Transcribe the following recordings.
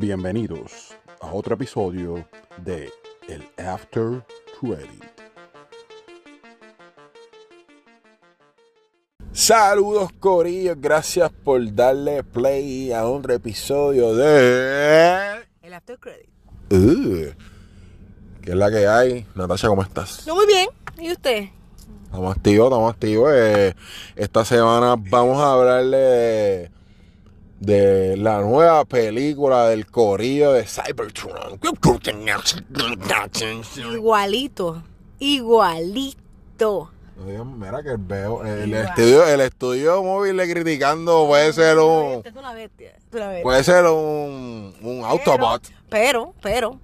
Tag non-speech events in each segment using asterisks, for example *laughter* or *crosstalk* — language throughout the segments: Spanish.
Bienvenidos a otro episodio de El After Credit. Saludos Corillo, gracias por darle play a otro episodio de... El after credit. Uh, ¿Qué es la que hay? Natasha, ¿cómo estás? No, muy bien. ¿Y usted? Estamos activos, estamos activos. Eh, esta semana vamos a hablarle de, de la nueva película del Corillo de Cybertron. Igualito. Igualito. Mira que veo el Igual. estudio, el estudio móvil le criticando puede ser un Esta es una bestia. esta es una bestia. puede ser un, un Autobot. Pero, pero,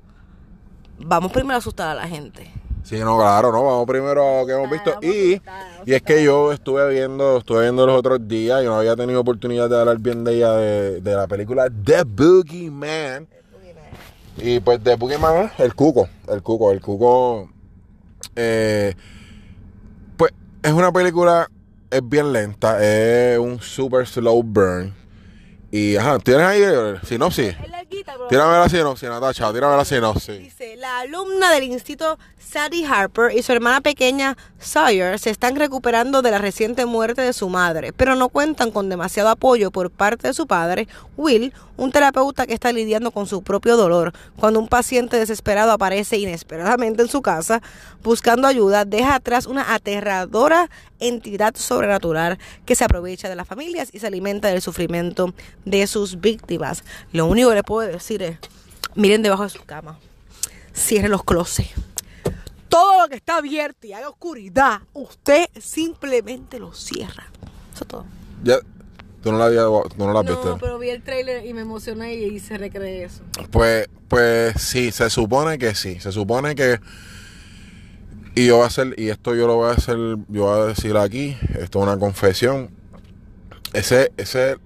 vamos primero a asustar a la gente. Sí, no, claro, no, vamos primero a lo que hemos Ah, visto. vamos a Y, y es que yo estuve viendo, estuve viendo los otros días, yo no había tenido oportunidad de hablar bien de ella, de, de la película The Boogeyman. Y pues The Boogeyman, el cuco, el cuco, el cuco. eh, pues es una película, es bien lenta, es un super slow burn. Y ajá, ¿tienes ahí el sinopsis? Tírame la sinopsis, Natacha, tírame la sinopsis. Dice, la alumna del instituto Sadie Harper y su hermana pequeña Sawyer se están recuperando de la reciente muerte de su madre, pero no cuentan con demasiado apoyo por parte de su padre, Will, un terapeuta que está lidiando con su propio dolor. Cuando un paciente desesperado aparece inesperadamente en su casa buscando ayuda, deja atrás una aterradora entidad sobrenatural que se aprovecha de las familias y se alimenta del sufrimiento de sus víctimas. Lo único que le puedo decir es, miren debajo de su cama cierre los closets. Todo lo que está abierto y hay oscuridad, usted simplemente lo cierra. Eso es todo. Ya, tú no la, habías- tú no la has visto. No, pero vi el trailer y me emocioné y se recreé eso. Pues, pues sí, se supone que sí. Se supone que. Y yo voy a hacer, y esto yo lo voy a hacer, yo voy a decir aquí, esto es una confesión. Ese, ese,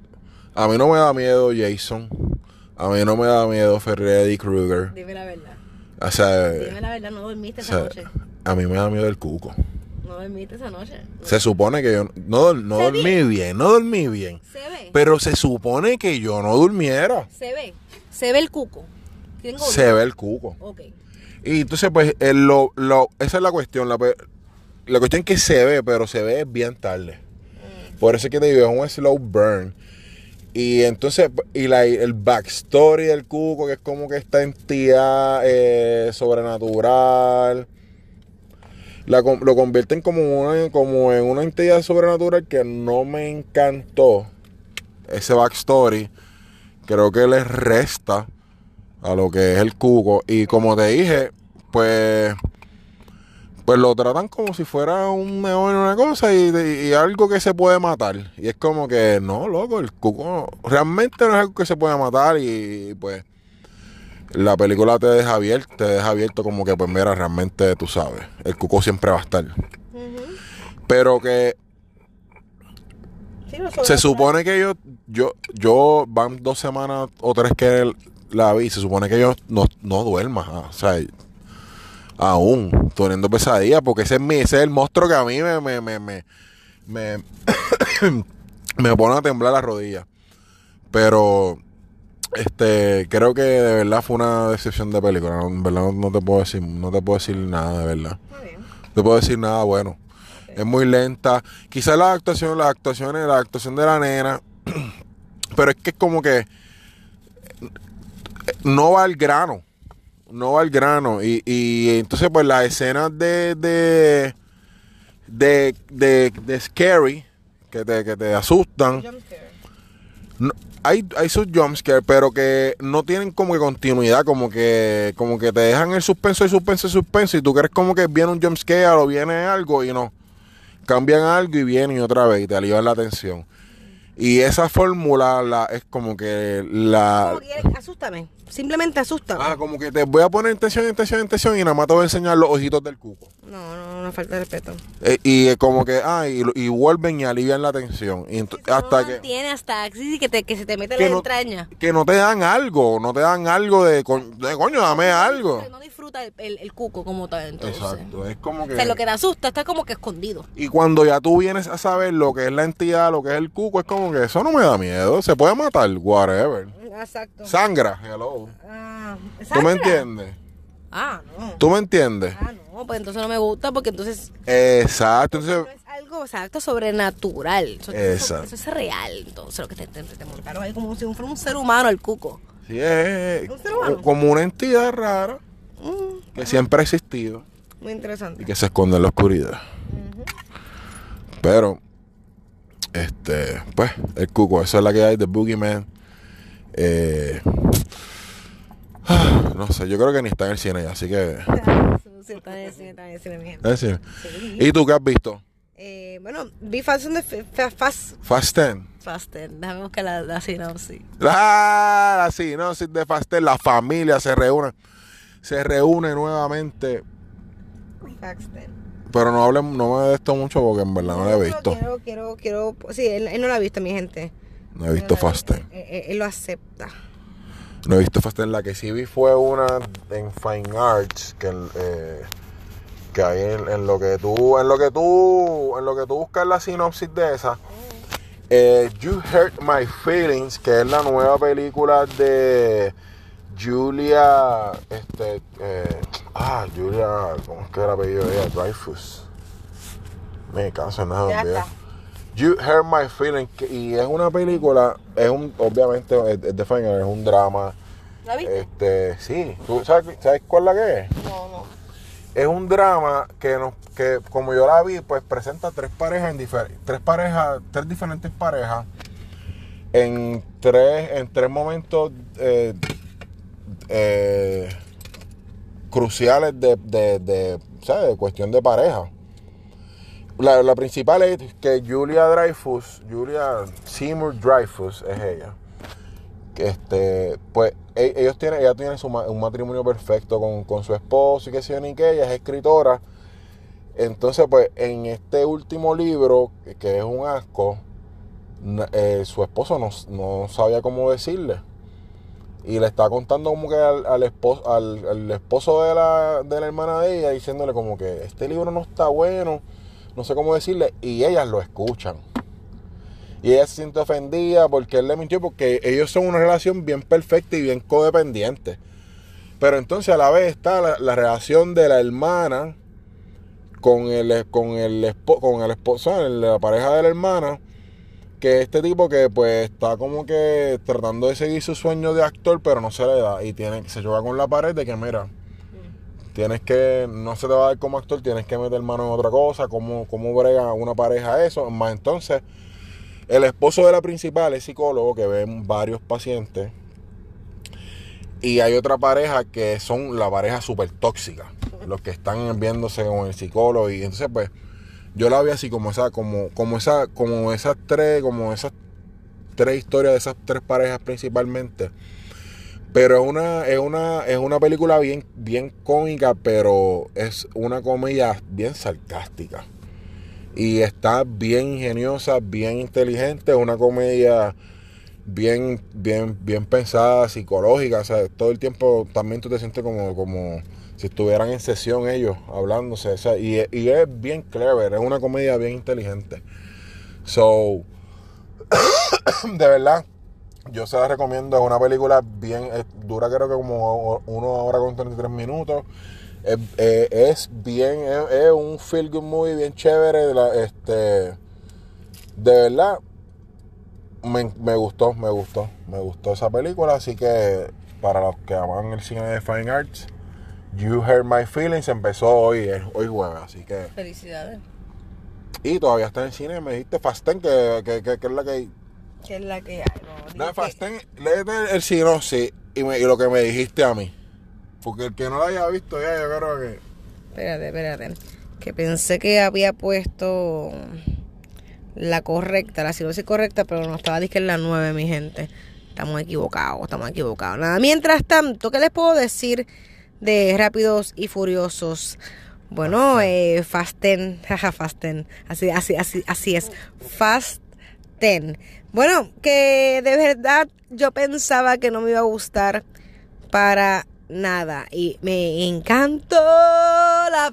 a mí no me da miedo Jason. A mí no me da miedo Freddy Krueger. Dime la verdad. O sea, Dime la verdad, no dormiste o esa noche. a mí me da miedo el cuco. No dormiste esa noche. Se supone que yo no, no dormí bien, no dormí bien. Se ve. Pero se supone que yo no durmiera. Se ve. Se ve el cuco. Tengo Se ve el cuco. Ok. Y entonces, pues, el lo, lo, esa es la cuestión. La, la cuestión es que se ve, pero se ve bien tarde. Por eso es que te digo, es un slow burn. Y entonces, y la, el backstory del cuco, que es como que esta entidad eh, sobrenatural, la, lo convierten como, una, como en una entidad sobrenatural que no me encantó. Ese backstory, creo que le resta a lo que es el cuco. Y como te dije, pues, pues lo tratan como si fuera un neón una cosa y, y algo que se puede matar. Y es como que, no, loco, el cuco realmente no es algo que se puede matar y pues la película te deja abierto, te deja abierto como que, pues mira, realmente tú sabes, el cuco siempre va a estar. Pero que Sí, no se supone que yo, yo, yo van dos semanas o tres que la vi, se supone que yo no, no duerma, ah, o sea, aún teniendo pesadillas, porque ese es mi, ese es el monstruo que a mí me, me, me, me, me, *coughs* me pone a temblar las rodillas. Pero este, creo que de verdad fue una decepción de película, no, en verdad no, no te puedo decir, no te puedo decir nada de verdad. No te puedo decir nada bueno. Es muy lenta. Quizás la actuación, las actuaciones, la actuación de la nena. *coughs* Pero es que es como que no va al grano. No va al grano. Y, y entonces, pues las escenas de de, de, de, de scary que te, que te asustan. No, hay, hay sus jumpscares, pero que no tienen como que continuidad, como que, como que te dejan el suspenso y suspenso y suspenso, y tú crees como que viene un jumpscare o viene algo y no. Cambian algo y viene y otra vez y te alivian la atención. Y esa fórmula la, es como que la... Que, Asústame. Simplemente asústame. Ah, como que te voy a poner en tensión, en tensión, en tensión y nada más te voy a enseñar los ojitos del cuco. No, no, no falta de respeto. Eh, y eh, como que, ah, y, y vuelven y alivian la tensión. Y ent- hasta no que... Tiene hasta sí, que, te, que se te mete la no- entraña. que no te dan algo, no te dan algo de, de coño, dame algo. No disfruta el, el- el cuco como tal, entonces. Exacto, es como que... O sea, lo que te asusta está como que escondido. Y cuando ya tú vienes a saber lo que es la entidad, lo que es el cuco, es como que eso no me da miedo, se puede matar, whatever. exacto. Sangra, hello. Ah, ¿Tú me entiendes? Ah, no. ¿Tú me entiendes? Ah, no, pues entonces no me gusta porque entonces Exacto, no entonces... es algo exacto sobrenatural. Eso, eso- Exacto. eso es real. Entonces lo que te, te, te montaron ahí como si fuera un ser humano el cuco. Sí, es ¿Un ser humano? como una entidad rara Mm, que siempre ha existido muy interesante. y que se esconde en la oscuridad. Pero, este, pues, el cuco, esa es la que hay de Boogeyman. Eh, *sighs* no sé, yo creo que ni está en el cine ya, así que. Sí, está en el cine, está en el cine, mi gente. Sí. ¿Y tú qué has visto? Eh, bueno, vi Fast and the F- Fast Fast 10. Fasten. Déjame buscar la, la sinopsis. Ah, la sinopsis de Fast 10, la familia se reúne. Se reúne nuevamente. Fasten. Pero no hablen, no me de esto mucho porque en verdad no la he visto. Quiero, quiero, quiero. Sí, él, él no la ha visto, mi gente. No he visto Él no la- Fast 10. eh, eh, él lo acepta. No he visto Fast 10. La que sí vi fue una en Fine Arts que, eh, que hay en, en lo que tú en lo que tú en lo que tú buscas la sinopsis de esa. eh, you Hurt My Feelings, que es la nueva película de Julia, este, eh, ah, Julia, ¿cómo es que era el apellido de ella? Dreyfus. Me canso, no se Ya me olvida. está. You Hurt My Feelings, que- y es una película, es un, obviamente, es, es de es un drama. ¿La viste? Este, sí, ¿tú sabes, sabes cuál es la que es? no, no. Es un drama que nos, que como yo la vi, pues presenta tres parejas en difer- tres parejas, tres diferentes parejas en tres, en tres momentos eh, eh, cruciales de, de, de, ¿sabes? de cuestión de pareja. La, principal es que Julia Dreyfus, Julia Seymour Dreyfus es ella. Que este, pues e- ellos tienen, ella tiene un matrimonio perfecto con, con su esposo y que yo ni qué, ella es escritora. Entonces, pues, en este último libro, que- que es un asco, eh, su esposo no, no sabía cómo decirle. Y le está contando como que al, al esposo, al, al esposo de la, de la hermana de ella, diciéndole como que este libro no está bueno, no sé cómo decirle, y ellas lo escuchan. Y ella se siente ofendida porque él le mintió, porque ellos son una relación bien perfecta y bien codependiente. Pero entonces a la vez está la, la relación de la hermana con el, con el, con el esposo, la pareja de la hermana, que este tipo que pues está como que tratando de seguir su sueño de actor, pero no se le da. Y tiene, se choca con la pared de que, mira, tienes que, no se te va a dar como actor, tienes que meter mano en otra cosa, cómo, cómo brega una pareja eso. Más entonces, el esposo de la principal es psicólogo que ve varios pacientes. Y hay otra pareja que son la pareja súper tóxica. Los que están viéndose con el psicólogo. Y entonces, pues, yo la vi así como esa, como, como esa, como esas tres, como esas tres historias de esas tres parejas principalmente. Pero es una, es una, es una película bien, bien cómica, pero es una comedia bien sarcástica. Y está bien ingeniosa, bien inteligente, es una comedia bien, bien, bien pensada, psicológica. O sea, todo el tiempo también tú te sientes como, como si estuvieran en sesión ellos hablándose. O sea, y, y es bien clever, es una comedia bien inteligente. So, *coughs* de verdad, yo se la recomiendo. Es una película bien, es- dura creo que como una hora con 33 minutos. Es, eh, es bien, es, es un feel good movie bien chévere. de la- este, de verdad, me, me gustó, me gustó, me gustó esa película. Así que para los que aman el cine de Fine Arts, You Heard My Feelings empezó hoy, hoy jueves. Así que, Felicidades. y todavía está en el cine. Me dijiste Fasten, que, que, que, que es la que ¿Qué es la que hay? No, No, digo que- Fasten, léete el sinopsis y, me- y lo que me dijiste a mí. Porque el que no lo haya visto ya, yo creo que. Espérate, espérate. Que pensé que había puesto la correcta, la sinopsis correcta, pero no estaba disque en la 9, mi gente. Estamos equivocados, estamos equivocados. Nada, mientras tanto, ¿qué les puedo decir de Rápidos y Furiosos? Bueno, eh, Fasten, *laughs* jaja, Fasten, así, así, así, así es, Fasten. Bueno, que de verdad yo pensaba que no me iba a gustar para nada. Y me encantó la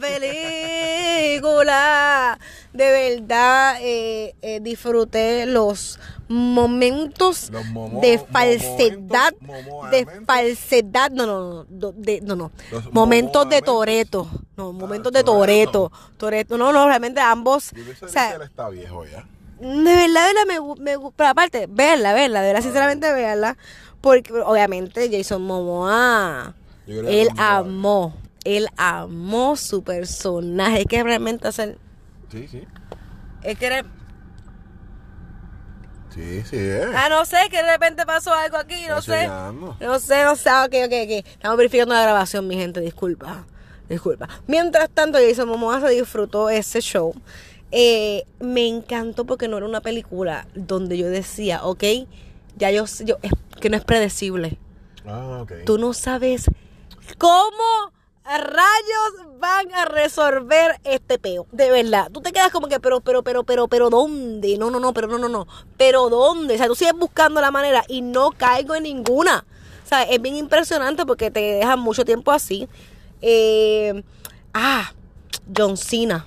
película. De verdad, eh, eh, disfruté los momentos Los momo- de falsedad. momentos, De falsedad. No, no, no. de- no, no. Los Momentos de. Toreto. No, momentos Ah, de Toreto. Toreto. No, no, realmente ambos. Yo O que sea, él está viejo ya. De verdad, de verdad, me, me Pero aparte, verla, verla, de verdad, sinceramente, verla. Porque obviamente Jason Momoa, él es amó, él amó su personaje. Es que realmente hacer. Sí, sí. Es que era- Sí, sí, eh. Ah, no sé, que de repente pasó algo aquí, no sé. llegando. No sé, no sé. Ah, Ok, ok, ok. Estamos verificando la grabación, mi gente, disculpa. Disculpa. Mientras tanto, Jason Momoa se disfrutó ese show. Eh, me encantó porque no era una película donde yo decía, ok, ya yo, yo es que no es predecible. Ah, ok. Tú no sabes cómo rayos van a resolver este peo. De verdad. Tú te quedas como que, pero, pero, pero, pero, pero, ¿dónde? No, no, no, pero no, no, no. Pero ¿dónde? O sea, tú sigues buscando la manera y no caigo en ninguna. O sea, es bien impresionante porque te dejan mucho tiempo así. Eh, ah, John Cena.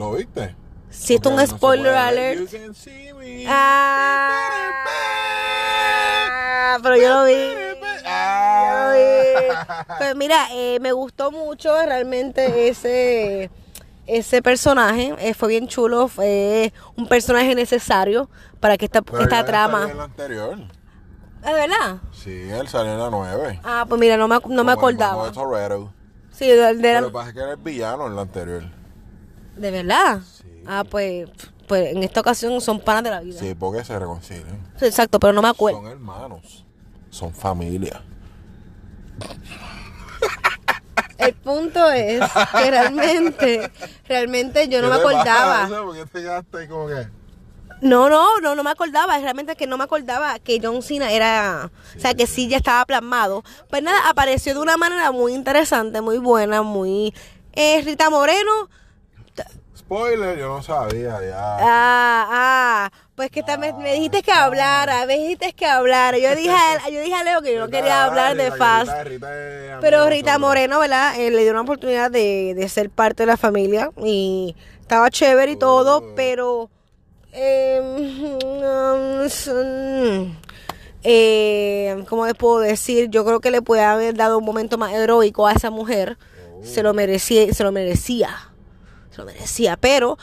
¿Lo viste? Si esto es un spoiler alert. You can see me. Ah, pero yo lo vi. Ah. Pues mira, eh, me gustó mucho realmente ese ese personaje. eh, fue bien chulo. Fue un personaje necesario para que esta, Pero esta trama. en la anterior. ¿Es verdad? Sí, él salió en la 9. Ah, pues mira, no me, no me acordaba. De Toretto. Sí, de, lo que pasa es que era el villano en la anterior. ¿De verdad. Sí. Ah, pues, pues en esta ocasión son panas de la vida. Sí, porque se reconcilian. Exacto, pero no me acuerdo. Son hermanos. Son familia. El punto es que realmente, realmente yo no me ¿Qué te acordaba. pasa? ¿Por qué te quedaste como que? No, no, no, no me acordaba. Realmente que no me acordaba que John Cena era. o sea, que sí ya estaba plasmado. Pues nada, apareció de una manera muy interesante, muy buena, muy. Eh, Rita Moreno. Spoiler, yo no sabía ya. Ah, ah. Pues que también me dijiste que hablara, me dijiste que hablara. Yo dije a, yo dije a Leo que yo no quería hablar de Fast. Pero Rita Moreno, ¿verdad? Eh, le dio una oportunidad de, de ser parte de la familia y estaba chévere y todo, Oh. pero... Eh, ¿Cómo les puedo decir? Yo creo que le puede haber dado un momento más heroico a esa mujer. Se lo merecía, se lo merecía. Se lo merecía, pero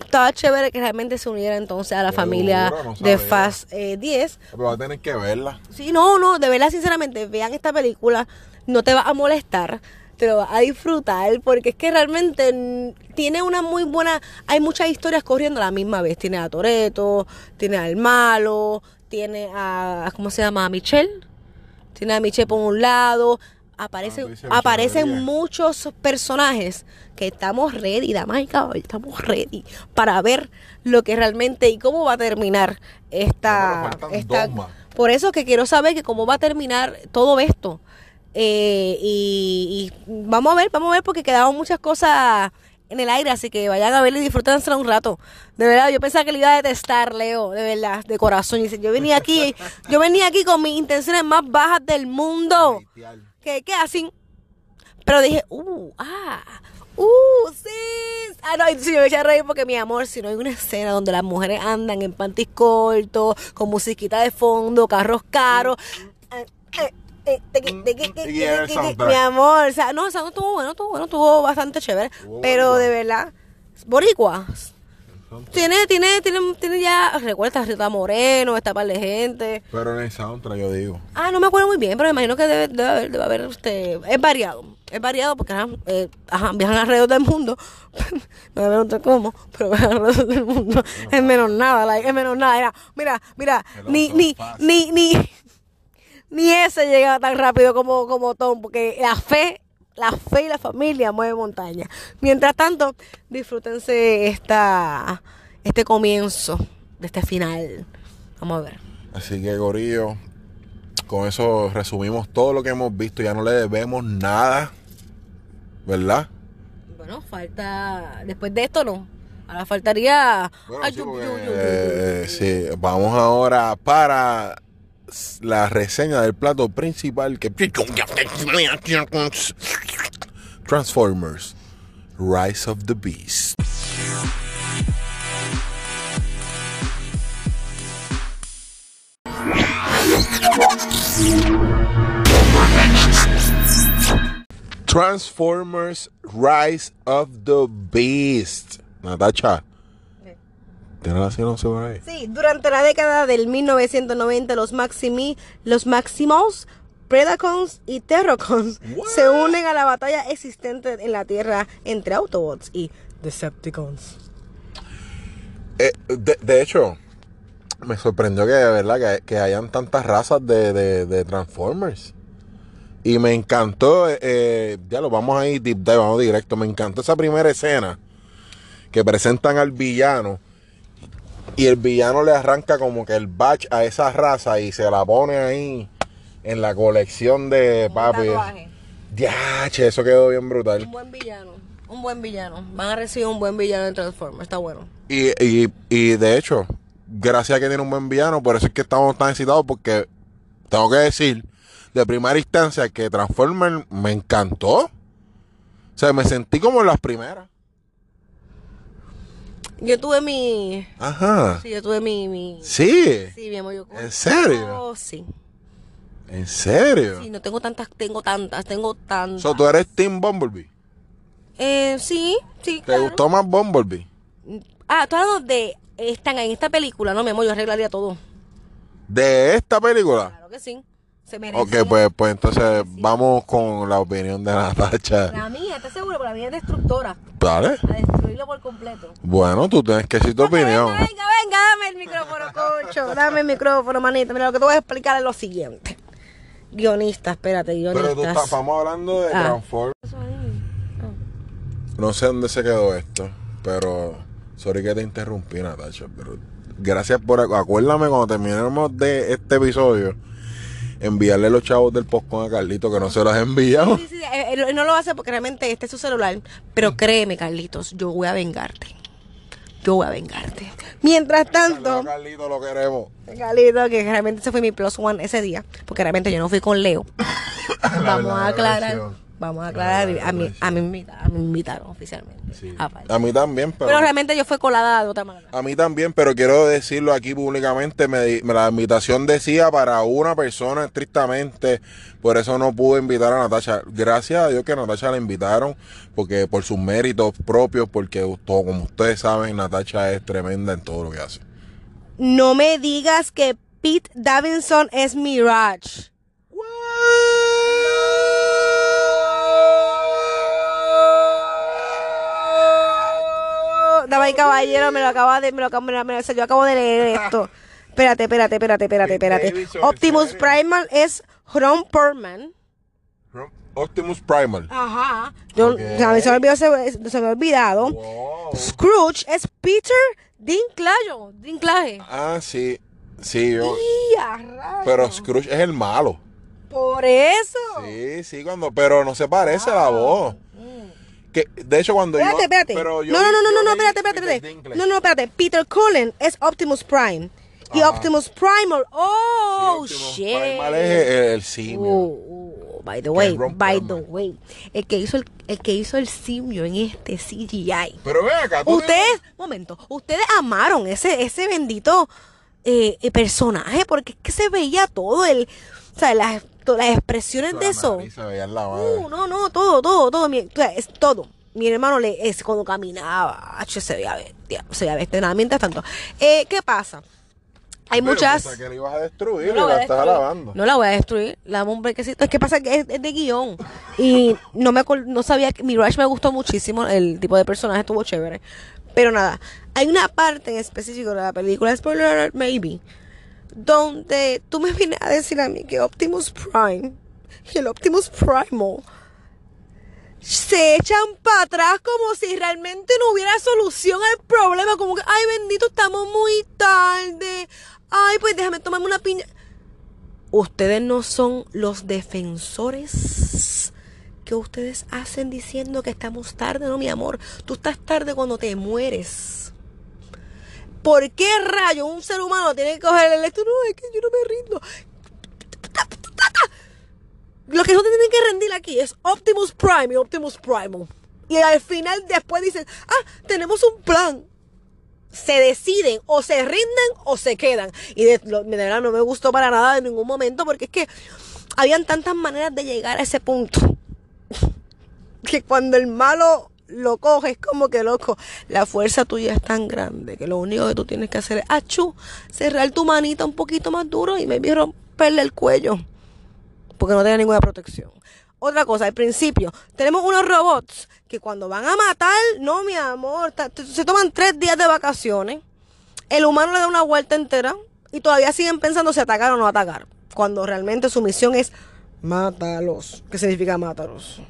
estaba chévere que realmente se uniera entonces a la Qué familia duro, no de. Fast eh, 10. Pero va a tener que verla. Sí, no, no, de verdad, sinceramente, vean esta película, no te va a molestar, te lo vas a disfrutar, porque es que realmente tiene una muy buena, hay muchas historias corriendo a la misma vez, tiene a Toreto, tiene al malo, tiene a, ¿cómo se llama? A Michelle, tiene a Michelle por un lado, Ah, aparecen Rodríguez. muchos personajes que estamos ready, damas y caballeros, estamos ready para ver lo que realmente y cómo va a terminar esta, esta por eso que quiero saber que cómo va a terminar todo esto. Eh, y, y vamos a ver, vamos a ver porque quedaban muchas cosas en el aire, así que vayan a verla y disfrútensela un rato. De verdad, yo pensaba que le iba a detestar, Leo, de verdad, de corazón. Y yo venía aquí, yo venía aquí con mis intenciones más bajas del mundo. Que, que así. Pero dije, uh, ah, uh, sí. Ah, no, sí, me eché a reír porque mi amor, si no hay una escena donde las mujeres andan en pantis cortos, con musiquita de fondo, carros caros. Mi amor, o sea, no, o sea, no estuvo bueno, estuvo bueno, estuvo bastante chévere. Pero de verdad, Tiene, tiene, tiene, tiene ya, recuerda, Rita Moreno, esta par de gente. Pero en el soundtrack yo digo. Ah, no me acuerdo muy bien, pero me imagino que debe, debe haber, debe haber, este, es variado. Es variado porque ajá, eh, ajá, viajan alrededor del mundo. *laughs* no me pregunto cómo, pero viajan alrededor del mundo. Es menos nada, like, es menos nada. Mira, mira, mira, ni, ni, fast. ni, ni, ni ese llega tan rápido como, como Tom, porque la fe, la fe y la familia mueve montaña. Mientras tanto, disfrútense esta, este comienzo de este final. Vamos a ver. Así que, Gorillo, con eso resumimos todo lo que hemos visto. Ya no le debemos nada. ¿Verdad? Bueno, falta. Después de esto, no. Ahora faltaría. Bueno, Ay, sí, eh, sí, vamos ahora para la reseña del plato principal que Transformers Rise of the Beast. Transformers Rise of the Beast. Natacha. ¿Tienes la sinopsis por ahí? Sí, durante la década del 1990 los Maximi, los Maximals, Predacons y Terracons se unen a la batalla existente en la Tierra entre Autobots y Decepticons. Eh, de, de hecho, me sorprendió que verdad que, que hayan tantas razas de, de- de Transformers. Y me encantó, eh, eh, ya lo vamos a ir deep dive, vamos directo. Me encantó esa primera escena que presentan al villano. Y el villano le arranca como que el batch a esa raza y se la pone ahí en la colección de papi. Ya, che, eso quedó bien brutal. Un buen villano, un buen villano. Van a recibir un buen villano en Transformers, está bueno. Y, y, y de hecho, gracias a que tiene un buen villano, por eso es que estamos tan excitados, porque tengo que decir, de primera instancia, que Transformer me encantó. O sea, me sentí como en las primeras. Yo tuve mi... Ajá. Sí, yo tuve mi... mi Sí. sí, mi amor, yo... ¿En serio? Oh, sí. ¿En serio? Sí, no tengo tantas, tengo tantas, tengo tantas. So, ¿Tú eres Team Bumblebee? Eh, sí, sí, ¿Te claro. gustó más Bumblebee? Ah, tú hablando de... Están en esta película, no, mi amor, yo arreglaría todo. ¿De esta película? Claro que sí. Se merece. Ok, pues, pues entonces vamos con la opinión de *laughs* Natacha. La mía, ¿estás seguro? Porque la mía es destructora. Dale. A destruirlo por completo. Bueno, tú tienes que decir tu opinión. Venga, venga, venga, dame el micrófono, cocho. Dame el micrófono, manita. Mira, lo que te voy a explicar es lo siguiente. Guionista, espérate, Pero tú estás, estamos hablando de Ah. Transformers. No sé dónde se quedó esto, pero sorry que te interrumpí, Natacha, pero gracias por acuérdame cuando terminemos de este episodio enviarle los chavos del postcón a Carlito que no se los he enviado. Sí, sí, eh, él no lo hace porque realmente este es su celular. Pero créeme, Carlitos, yo voy a vengarte. Yo voy a vengarte. Mientras tanto, Carlito lo queremos. Carlito, que realmente ese fue mi plus one ese día, porque realmente yo no fui con Leo. *laughs* Vamos a aclarar. versión. Vamos a aclarar. La A mí, versión. a mí, me invitaron, a mí me invitaron oficialmente. Sí. A mí también, pero, Pero realmente yo fui colada de otra manera. a mí también, pero quiero decirlo aquí públicamente, me, la invitación decía para una persona estrictamente, por eso no pude invitar a Natacha. Gracias a Dios que a Natacha la invitaron, porque por sus méritos propios, porque todo, como ustedes saben, Natacha es tremenda en todo lo que hace. No me digas que Pete Davidson es Mirage. Dama y caballero, me lo acaba de, me lo, acabo- me lo- me lo- yo acabo de leer esto. Espérate, espérate, espérate, espérate, espérate. Optimus. Primal es Ron Perlman. Optimus Primal. Ajá. Yo, Ok. a mí se me olvidó, se, se me ha olvidado. Wow. Scrooge es Peter Dinklage. Dinklage. Ah, sí, sí. Pero Scrooge es el malo. Por eso. Sí, sí, cuando, pero no se parece la voz. Que, de hecho, cuando Espérate, yo. espérate. pero yo no, no, no, no, yo no, espérate, espérate. No, no, espérate. Peter Cullen es Optimus Prime. Y. Optimus Primal. Oh, Sí, Optimus shit. Primal es el, el simio. Oh, oh, by the way, by the way, el que hizo el, el que hizo el simio en este CGI. Pero ven acá, tú Ustedes, momento, ustedes amaron ese, ese bendito eh, eh, personaje porque es que se veía todo el, sea, las, las expresiones de eso. Se veía en la madre. Uh, no, no, todo, todo, todo. Mi, o sea, es todo. Mi hermano le es cuando caminaba, ach, se veía bestia, se veía bestia. Nada, mientras tanto, eh, ¿qué pasa? Hay Pero muchas. que la ibas a destruir No y la voy la a estás alabando. No la voy a destruir. La un brequecito. Es que pasa que es, es de guion. Y no me no sabía que Mirage me gustó muchísimo. El tipo de personaje estuvo chévere. Pero nada, hay una parte en específico de la película, spoiler alert, maybe, donde tú me vienes a decir a mí que Optimus Prime y el Optimus Primal se echan para atrás como si realmente no hubiera solución al problema. Como que, ay, bendito, estamos muy tarde. Ay, pues déjame tomarme una piña. Ustedes no son los defensores que ustedes hacen diciendo que estamos tarde, no, mi amor. Tú estás tarde cuando te mueres. ¿Por qué rayo un ser humano tiene que coger el electro? No, es que yo no me rindo. Lo que no te tienen que rendir aquí es Optimus Prime y Optimus Primal. Y al final después dicen, ah, tenemos un plan. Se deciden o se rinden o se quedan. Y de, de verdad no me gustó para nada en ningún momento porque es que habían tantas maneras de llegar a ese punto. *laughs* Que cuando el malo lo coge, es como que loco. La fuerza tuya es tan grande que lo único que tú tienes que hacer es, achú, cerrar tu manita un poquito más duro y me romperle el cuello. Porque no tenía ninguna protección. Otra cosa, al principio, tenemos unos robots que cuando van a matar, no, mi amor, se toman tres días de vacaciones. El humano le da una vuelta entera y todavía siguen pensando si atacar o no atacar. Cuando realmente su misión es mátalos. ¿Qué significa mátalos?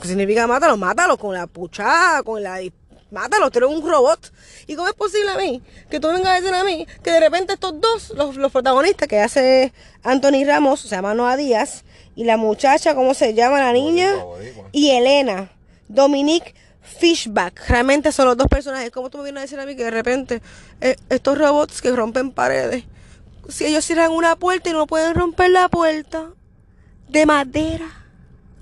¿Qué significa mátalos? Mátalos con la puchada, con la mátalos, tú eres un robot. ¿Y cómo es posible a mí que tú vengas a decir a mí que de repente estos dos, los, los protagonistas que hace Anthony Ramos, se llama Noah Díaz, y la muchacha, ¿cómo se llama la niña? Y Elena, Dominique Fishback. Realmente son los dos personajes. ¿Cómo tú me vienes a decir a mí que de repente eh, estos robots que rompen paredes, si ellos cierran una puerta y no pueden romper la puerta de madera?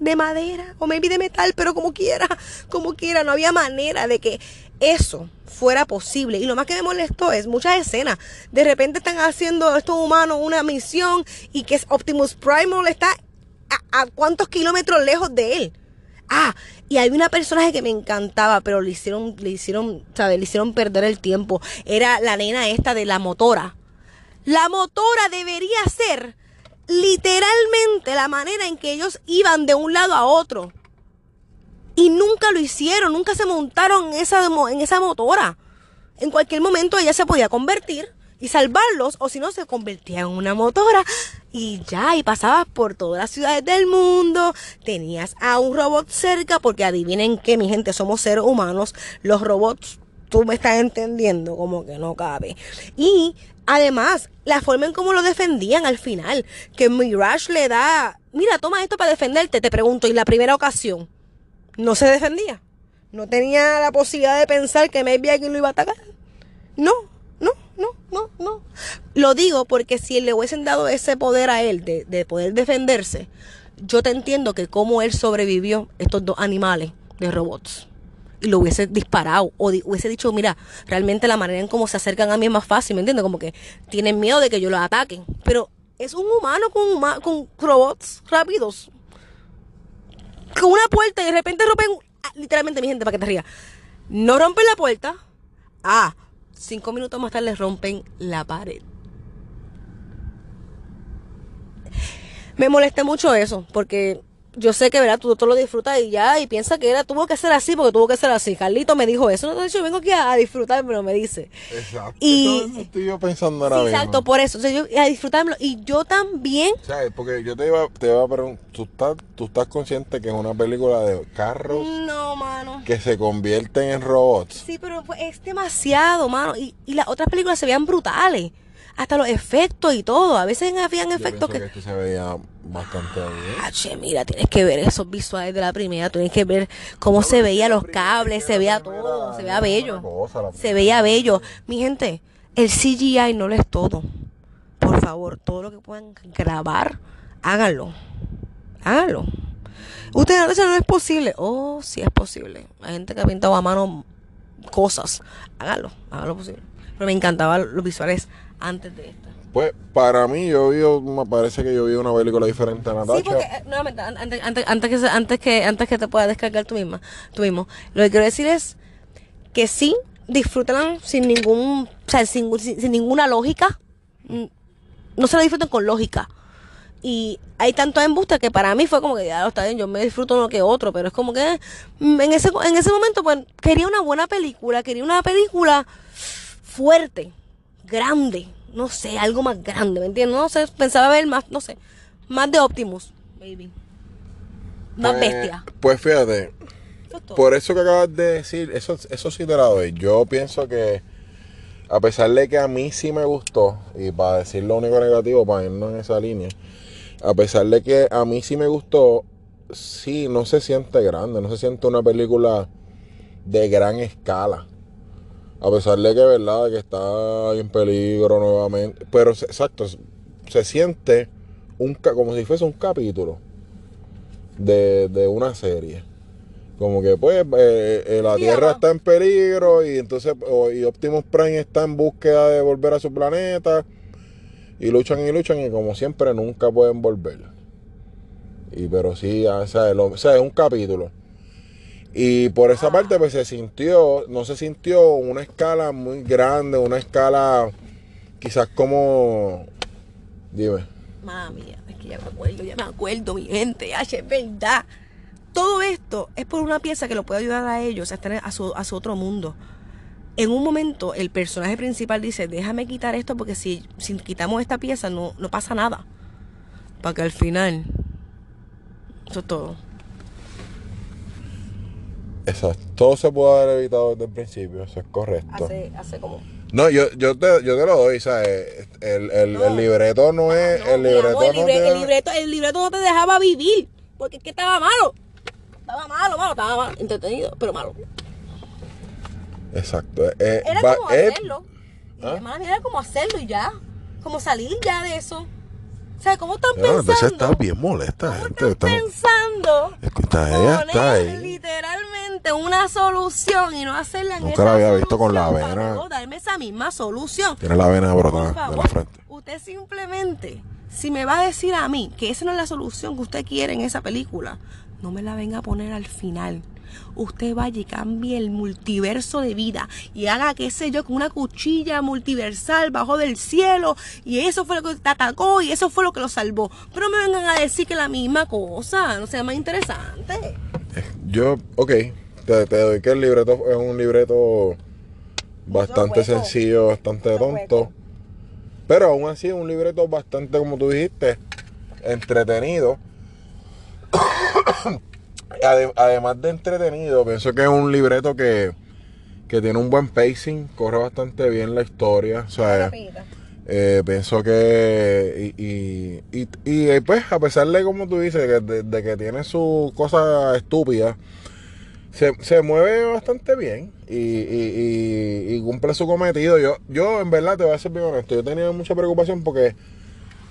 De madera o maybe de metal, pero como quiera, como quiera, no había manera de que eso fuera posible. Y lo más que me molestó es muchas escenas. De repente están haciendo estos humanos una misión y que Optimus Primal está a, cuántos kilómetros lejos de él. Ah, y hay una personaje que me encantaba, pero le hicieron, le hicieron, ¿sabes? Le hicieron perder el tiempo. Era la nena esta de la motora. La motora debería ser literalmente la manera en que ellos iban de un lado a otro. Y nunca lo hicieron, nunca se montaron en esa, en esa motora. En cualquier momento ella se podía convertir y salvarlos, o si no, se convertía en una motora y ya, y pasabas por todas las ciudades del mundo, tenías a un robot cerca, porque adivinen que mi gente somos seres humanos, los robots, tú me estás entendiendo, como que no cabe. Y además, la forma en cómo lo defendían al final, que Mirage le da, mira, toma esto para defenderte, te pregunto, y la primera ocasión, no se defendía. No tenía la posibilidad de pensar que maybe alguien lo iba a atacar. No, no, no, no, no. Lo digo porque si le hubiesen dado ese poder a él de, poder defenderse, yo te entiendo que cómo él sobrevivió estos dos animales de robots. Y lo hubiese disparado o hubiese dicho, mira, realmente la manera en cómo se acercan a mí es más fácil, ¿me entiendes? Como que tienen miedo de que yo los ataquen. Pero es un humano con, con robots rápidos. Con una puerta y de repente rompen, ah, literalmente mi gente, para que te rías. No rompen la puerta. Ah, Cinco minutos más tarde rompen la pared. Me molesté mucho eso, porque yo sé que, ¿verdad? Tú, todo lo disfrutas y ya, y piensa que era, tuvo que ser así porque tuvo que ser así. Carlito me dijo eso, no, yo vengo aquí a, disfrutar, pero me dice. Exacto. Y estoy yo pensando ahora Exacto, por eso, o sea, yo, a disfrutármelo. Y yo también. ¿Sabes? Porque yo te iba, te iba a preguntar, ¿tú estás, ¿tú estás consciente que es una película de carros? No, mano. Que se convierten en robots. Sí, pero es demasiado, mano. Y, y las otras películas se veían brutales hasta los efectos y todo. A veces habían efectos que... que... se veía bastante bien. Ah, che, mira, tienes que ver esos visuales de la primera, tienes que ver cómo se veía los cables, se veía todo, se veía bello. se veía bello. Mi gente, el CGI no lo es todo. Por favor, todo lo que puedan grabar, háganlo. Háganlo. Ustedes no dicen no es posible. Oh, sí es posible. Hay gente que ha pintado a mano cosas. Háganlo, háganlo posible. Pero me encantaban los visuales antes de esta? Pues para mí, yo vi, me parece que yo vi una película diferente a Natacha. Sí, porque, eh, nuevamente, antes, antes, antes, que, antes, que, antes que te puedas descargar tú misma, tú mismo, lo que quiero decir es que sí, disfrútenla sin ningún, o sea, sin, sin, ninguna lógica. Mm, no se la disfruten con lógica. Y hay tanto embuste que para mí fue como que ya lo está bien, yo me disfruto uno que otro, pero es como que mm, en ese, en ese momento pues quería una buena película, quería una película fuerte, grande, no sé, algo más grande, ¿me entiendes? No sé, pensaba ver más, no sé, más de Optimus, baby. Más pues, bestia. Pues fíjate, por eso que acabas de decir, eso, eso sí te la doy. Yo pienso que, a pesar de que a mí sí me gustó, y para decir lo único negativo, para irnos en esa línea, a pesar de que a mí sí me gustó, sí, no se siente grande, no se siente una película de gran escala. A pesar de que, verdad, que está en peligro nuevamente. Pero, exacto, se siente un, como si fuese un capítulo. de, de una serie. Como que pues eh, eh, la Sí, Tierra ajá. está en peligro y entonces y Optimus Prime está en búsqueda de volver a su planeta y luchan y luchan y como siempre nunca pueden volver. Y pero sí, o sea, lo- o sea, es un capítulo. Y por esa parte pues se sintió, no se sintió una escala muy grande, una escala quizás como dime. Mami, es que ya me acuerdo, ya me acuerdo, mi gente, es verdad. Todo esto es por una pieza que lo puede ayudar a ellos a estar a su, a su otro mundo. En un momento, el personaje principal dice, déjame quitar esto porque si, si quitamos esta pieza no, no pasa nada. Para que al final... Eso es todo. Exacto. Todo se pudo haber evitado desde el principio, eso es correcto. Hace, hace como... No, yo, yo, te, yo te lo doy, ¿sabes? El, el, No. el libreto no es. No, el libreto amor, el, no libre- te- el libreto, el libreto no te dejaba vivir. Porque es que estaba malo. Estaba malo, malo, estaba malo. Entretenido, pero malo. Exacto. eh, Era va- como es- hacerlo. Y ¿Ah? además, era como hacerlo y ya. Como salir ya de eso. Sea, ¿cómo están Bueno, pensando? entonces está bien molesta, ¿Cómo gente. están pensando? Escucha, ella está ahí. literalmente una solución y no hacerla en Nunca esa la había visto con la vena. luego darme esa misma solución. Tiene la vena brotada de la frente. usted simplemente, si me va a decir a mí que esa no es la solución que usted quiere en esa película, no me la venga a poner al final. Usted vaya y cambie el multiverso de vida y haga, qué sé yo, con una cuchilla multiversal bajo del cielo y eso fue lo que te atacó y eso fue lo que lo salvó. Pero no me vengan a decir que la misma cosa, no sea más interesante. Yo, ok, te, te doy que el libreto es un libreto bastante sencillo, bastante tonto. Pero aún así un libreto bastante, como tú dijiste, entretenido. Ade- Además de entretenido, pienso que es un libreto que, que tiene un buen pacing, corre bastante bien la historia. O sea, eh, pienso que. Y, y, y- y, eh, pues, a pesar de, como tú dices, que, de, de que tiene sus cosas estúpidas, se, se mueve bastante bien y, y- y- y cumple su cometido. Yo, yo, en verdad, te voy a ser bien honesto, yo tenía mucha preocupación porque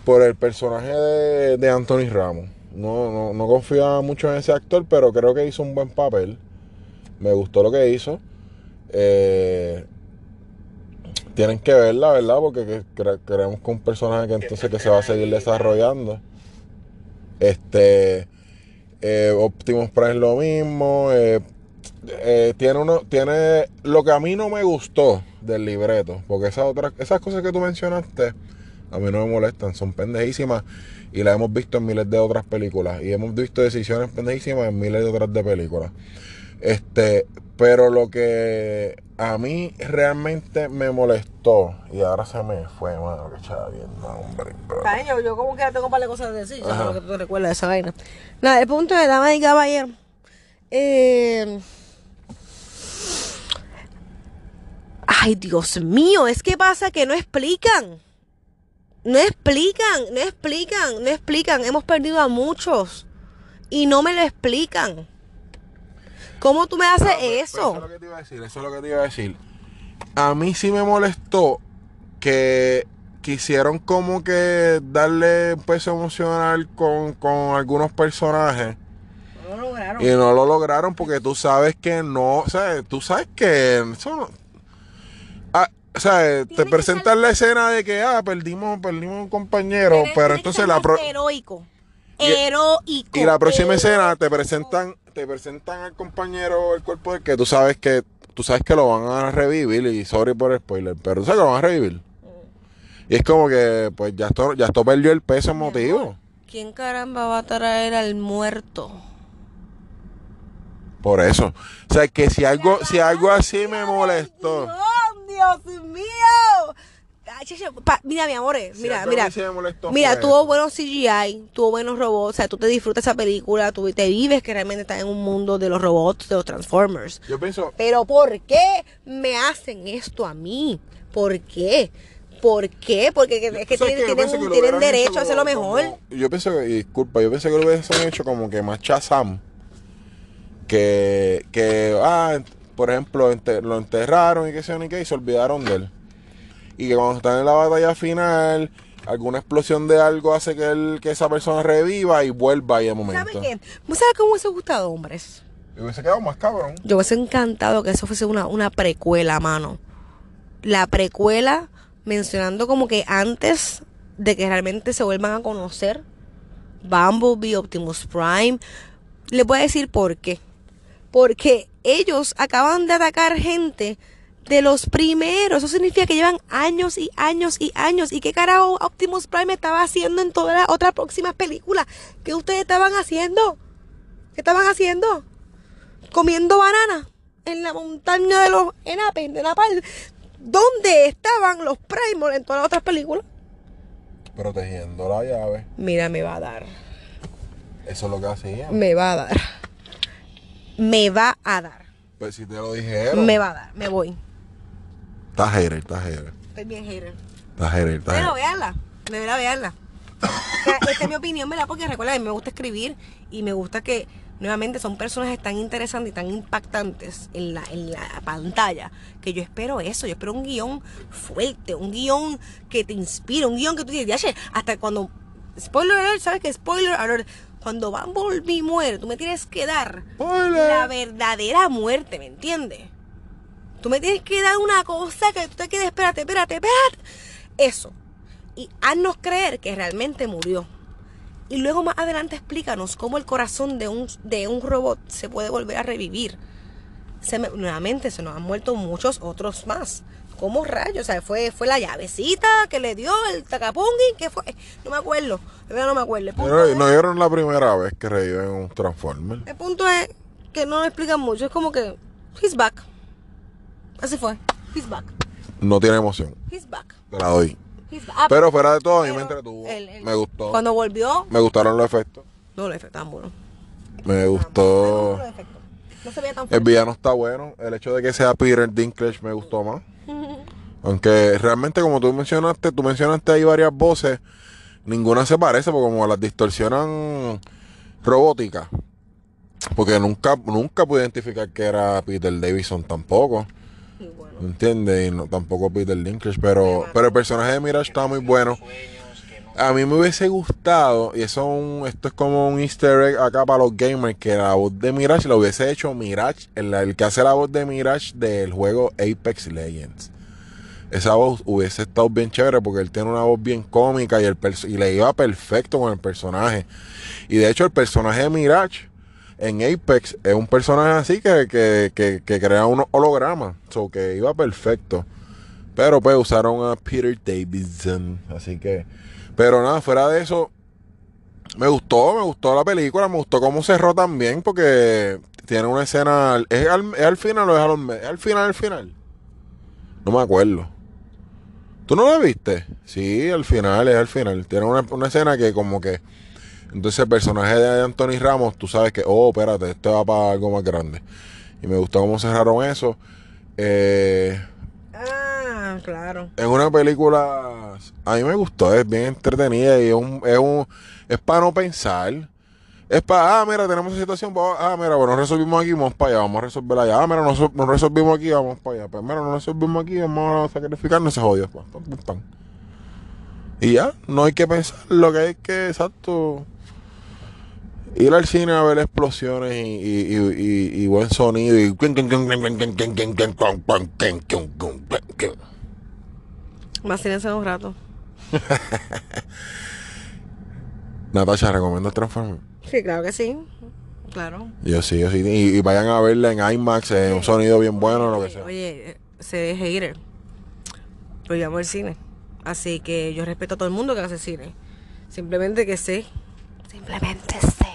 por el personaje de, de Anthony Ramos. No, no, no confiaba mucho en ese actor, pero creo que hizo un buen papel. Me gustó lo que hizo. Eh, tienen que verla, ¿verdad? Porque que- cre- creemos que un personaje que entonces que se va a seguir desarrollando. Este eh, Optimus Prime lo mismo. eh, eh, tiene uno, tiene lo que a mí no me gustó del libreto, porque esas otras, esas cosas que tú mencionaste a mí no me molestan, son pendejísimas y las hemos visto en miles de otras películas y hemos visto decisiones pendejísimas en miles de otras de películas. Este, pero lo que a mí realmente me molestó y ahora se me fue, mano, que chaval, no, hombre. pero- Yo, yo como que tengo un par de cosas de decir, lo que tú te recuerdas de esa vaina. Nada, el punto de dama y caballero. Eh... Ay, Dios mío, es que pasa que no explican. No explican, no explican, no explican. Hemos perdido a muchos y no me lo explican. ¿Cómo tú me haces Ah, pues, eso? pues, Eso es lo que te iba a decir, eso es lo que te iba a decir. A mí sí me molestó que quisieron como que darle un peso emocional con, con algunos personajes No lo lograron. y no lo lograron porque tú sabes que no, o sea, tú sabes que eso no... O sea, te que presentan la escena de que, ah, perdimos, perdimos un compañero, pero entonces la... pro- Heroico. Heroico. Y la próxima escena te presentan, te presentan al compañero el cuerpo del que tú sabes que tú sabes que lo van a revivir y sorry por el spoiler, pero tú sabes que lo van a revivir. Y es como que pues ya esto, ya esto perdió el peso emotivo. ¿Quién caramba va a traer al muerto? Por eso. O sea que si algo, si algo así me molestó. Dios, mío. Ay, pa- mira, mi amor, Si mira, mira. me molestó Mira, fue tuvo buenos CGI, tuvo buenos robots, o sea, tú te disfrutas esa película, tú te vives que realmente estás en un mundo de los robots, de los Transformers. Yo pienso, Pero ¿por qué me hacen esto a mí? ¿Por qué? ¿Por qué? Porque que- es que ¿sabes tienen, qué? Yo tienen, pienso que lo tienen hubieran derecho hecho a hacer lo como- mejor. como- yo pienso que, y disculpa, yo pensé que lo hubiesen hecho como que más Shazam. Que, que, ah, por ejemplo, ente- lo enterraron y qué sé yo ni qué, y se olvidaron de él. Y que cuando están en la batalla final, alguna explosión de algo hace que, el, que esa persona reviva y vuelva ahí de ¿Sabes momento. qué? ¿Vos sabés cómo hubiese gustado, hombres? Y hubiese quedado más cabrón. Yo hubiese encantado que eso fuese una, una precuela, mano. La precuela mencionando como que antes de que realmente se vuelvan a conocer Bumblebee, Optimus Prime. Les voy a decir por qué. Porque ellos acaban de atacar gente de los primeros. Eso significa que llevan años y años y años. ¿Y qué carajo Optimus Prime estaba haciendo en todas las otras próximas películas? ¿Qué ustedes estaban haciendo? ¿Qué estaban haciendo? Comiendo banana en la montaña de los Enapes, de Napal. ¿Dónde estaban los Primos en todas las otras películas? Protegiendo la llave. Mira, me va a dar. Eso es lo que hacían. Me va a dar. Me va a dar. Pues si te lo dijeron. Me va a dar. Me voy. Está hater, está hater. Estoy bien hater. Está hater, está Pero hater. veanla. De verdad, veanla. O sea, esta es mi opinión, ¿verdad? Porque recuerda, a mí me gusta escribir y me gusta que nuevamente son personajes tan interesantes y tan impactantes en la, en la pantalla que yo espero eso. Yo espero un guion fuerte, un guion que te inspire, un guion que tú dices, hasta cuando. Spoiler alert, ¿sabes qué? Spoiler alert. Cuando Bumblebee muere, tú me tienes que dar la verdadera muerte, ¿me entiendes? Tú me tienes que dar una cosa que tú te quedes, espérate, espérate, espérate. Eso. Y haznos creer que realmente murió. Y luego más adelante explícanos cómo el corazón de un, de un robot se puede volver a revivir. Se me- nuevamente se nos han muerto muchos otros más. ¿Cómo rayos? O sea, fue, fue la llavecita que le dio el tacapungi, ¿qué fue? No me acuerdo. No me acuerdo. El Pero no dieron la primera vez que reviven un Transformer. el punto es que no lo explican mucho. Es como que, he's back. Así fue. He's back. No tiene emoción. He's back. Te la doy. He's back. Ah, Pero fuera de todo, a mí me entretuvo. el- el- Me gustó. Cuando volvió, Me gustaron los efectos. no le efectos tan bueno. Me gustó. Los efectos. No se veía tan El fuerte. villano está bueno. El hecho de que sea Peter Dinklage me gustó más. Aunque realmente, como tú mencionaste, tú mencionaste ahí varias voces. Ninguna se parece porque como las distorsionan robóticas. Porque nunca, nunca pude identificar que era Peter Davison tampoco. Y bueno. ¿Entiendes? Y no, tampoco Peter Dinklage. Pero, pero el personaje de Mirage está muy bueno. A mí me hubiese gustado, y eso un- esto es como un easter egg acá para los gamers, que la voz de Mirage lo hubiese hecho Mirage, el, el que hace la voz de Mirage del juego Apex Legends. Esa voz hubiese estado bien chévere porque él tiene una voz bien cómica y, el y le iba perfecto con el personaje. Y de hecho el personaje de Mirage en Apex es un personaje así que, que, que, que crea unos hologramas. So que iba perfecto. Pero pues usaron a Peter Davidson. Así que. Pero nada, fuera de eso. Me gustó, me gustó la película, me gustó cómo cerró también, porque tiene una escena. ¿Es al, es al final o es, a los me- es al final, al final? No me acuerdo. ¿Tú no la viste? Sí, al final, es al final. Tiene una, una escena que como que... Entonces el personaje de Anthony Ramos, tú sabes que, oh, espérate, este va para algo más grande. Y me gustó cómo cerraron eso. Eh, Ah, claro. es una película, a mí me gustó, es bien entretenida y es un, es un, es para no pensar. Es para, ah, mira, tenemos esa situación, ah, mira, bueno, resolvimos aquí, vamos para allá, vamos a resolverla allá. Ah, mira, nos, nos resolvimos aquí, vamos para allá. Pues mira, no resolvimos aquí, vamos a sacrificarnos. Pam, pam, pam, pam. Y ya, no hay que pensar, lo que hay que, exacto, ir al cine a ver explosiones y, y, y, y- buen sonido y... Vacílense un rato. Natasha, ¿recomiendo Transformers? Sí, claro que sí. Claro. Yo sí, yo sí. Y, y vayan a verla en IMAX, en un sonido bien bueno, lo que sea. Oye, eh, sé de hater. Pero yo amo el cine. Así que yo respeto a todo el mundo que hace cine. Simplemente que sé. Simplemente sé.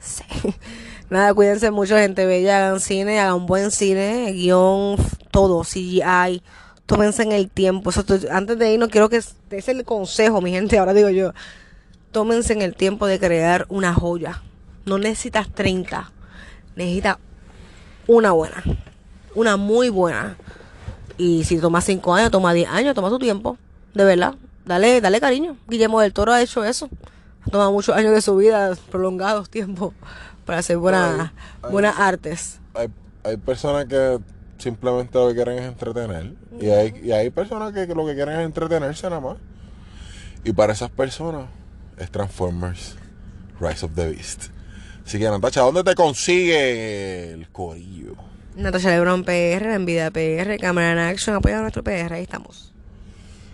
Sé. *laughs* Nada, cuídense mucho, gente bella. Hagan cine, hagan buen cine, guion, todo, CGI. Tómense en el tiempo. Eso, antes de irnos, quiero que ese es el consejo, mi gente. Ahora digo yo. Tómense en el tiempo de crear una joya. No necesitas 30. Necesitas una buena. Una muy buena. Y si toma 5 años, toma 10 años, toma tu tiempo. De verdad. Dale, dale cariño. Guillermo del Toro ha hecho eso. Ha tomado muchos años de su vida, prolongados tiempos, para hacer buenas, buenas artes. Hay, hay personas que simplemente lo que quieren es entretener. Y hay, y hay personas que, que lo que quieren es entretenerse nada más. Y para esas personas es Transformers Rise of the Beast. Así que Natacha, ¿dónde te consigue el corillo? Natasha Lebron PR, la Envidia PR, Cámara en Action, apoya a nuestro PR, ahí estamos.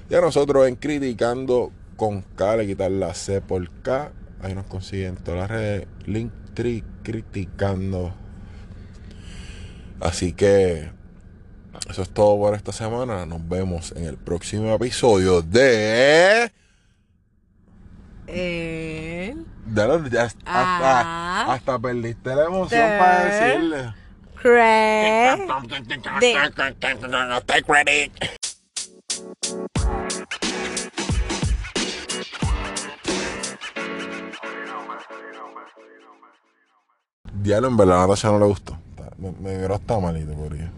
Y a nosotros en Criticando con K, le quitar la C por K. Ahí nos consiguen todas las redes. Linktree Criticando. Así que eso es todo por esta semana. Nos vemos en el próximo episodio de. Dale, ya hasta, Ah. hasta, hasta perdiste la emoción De- para decirle. Craig. Diablo, en verdad a Natasha no le gustó. Me, me miró hasta malito por ahí.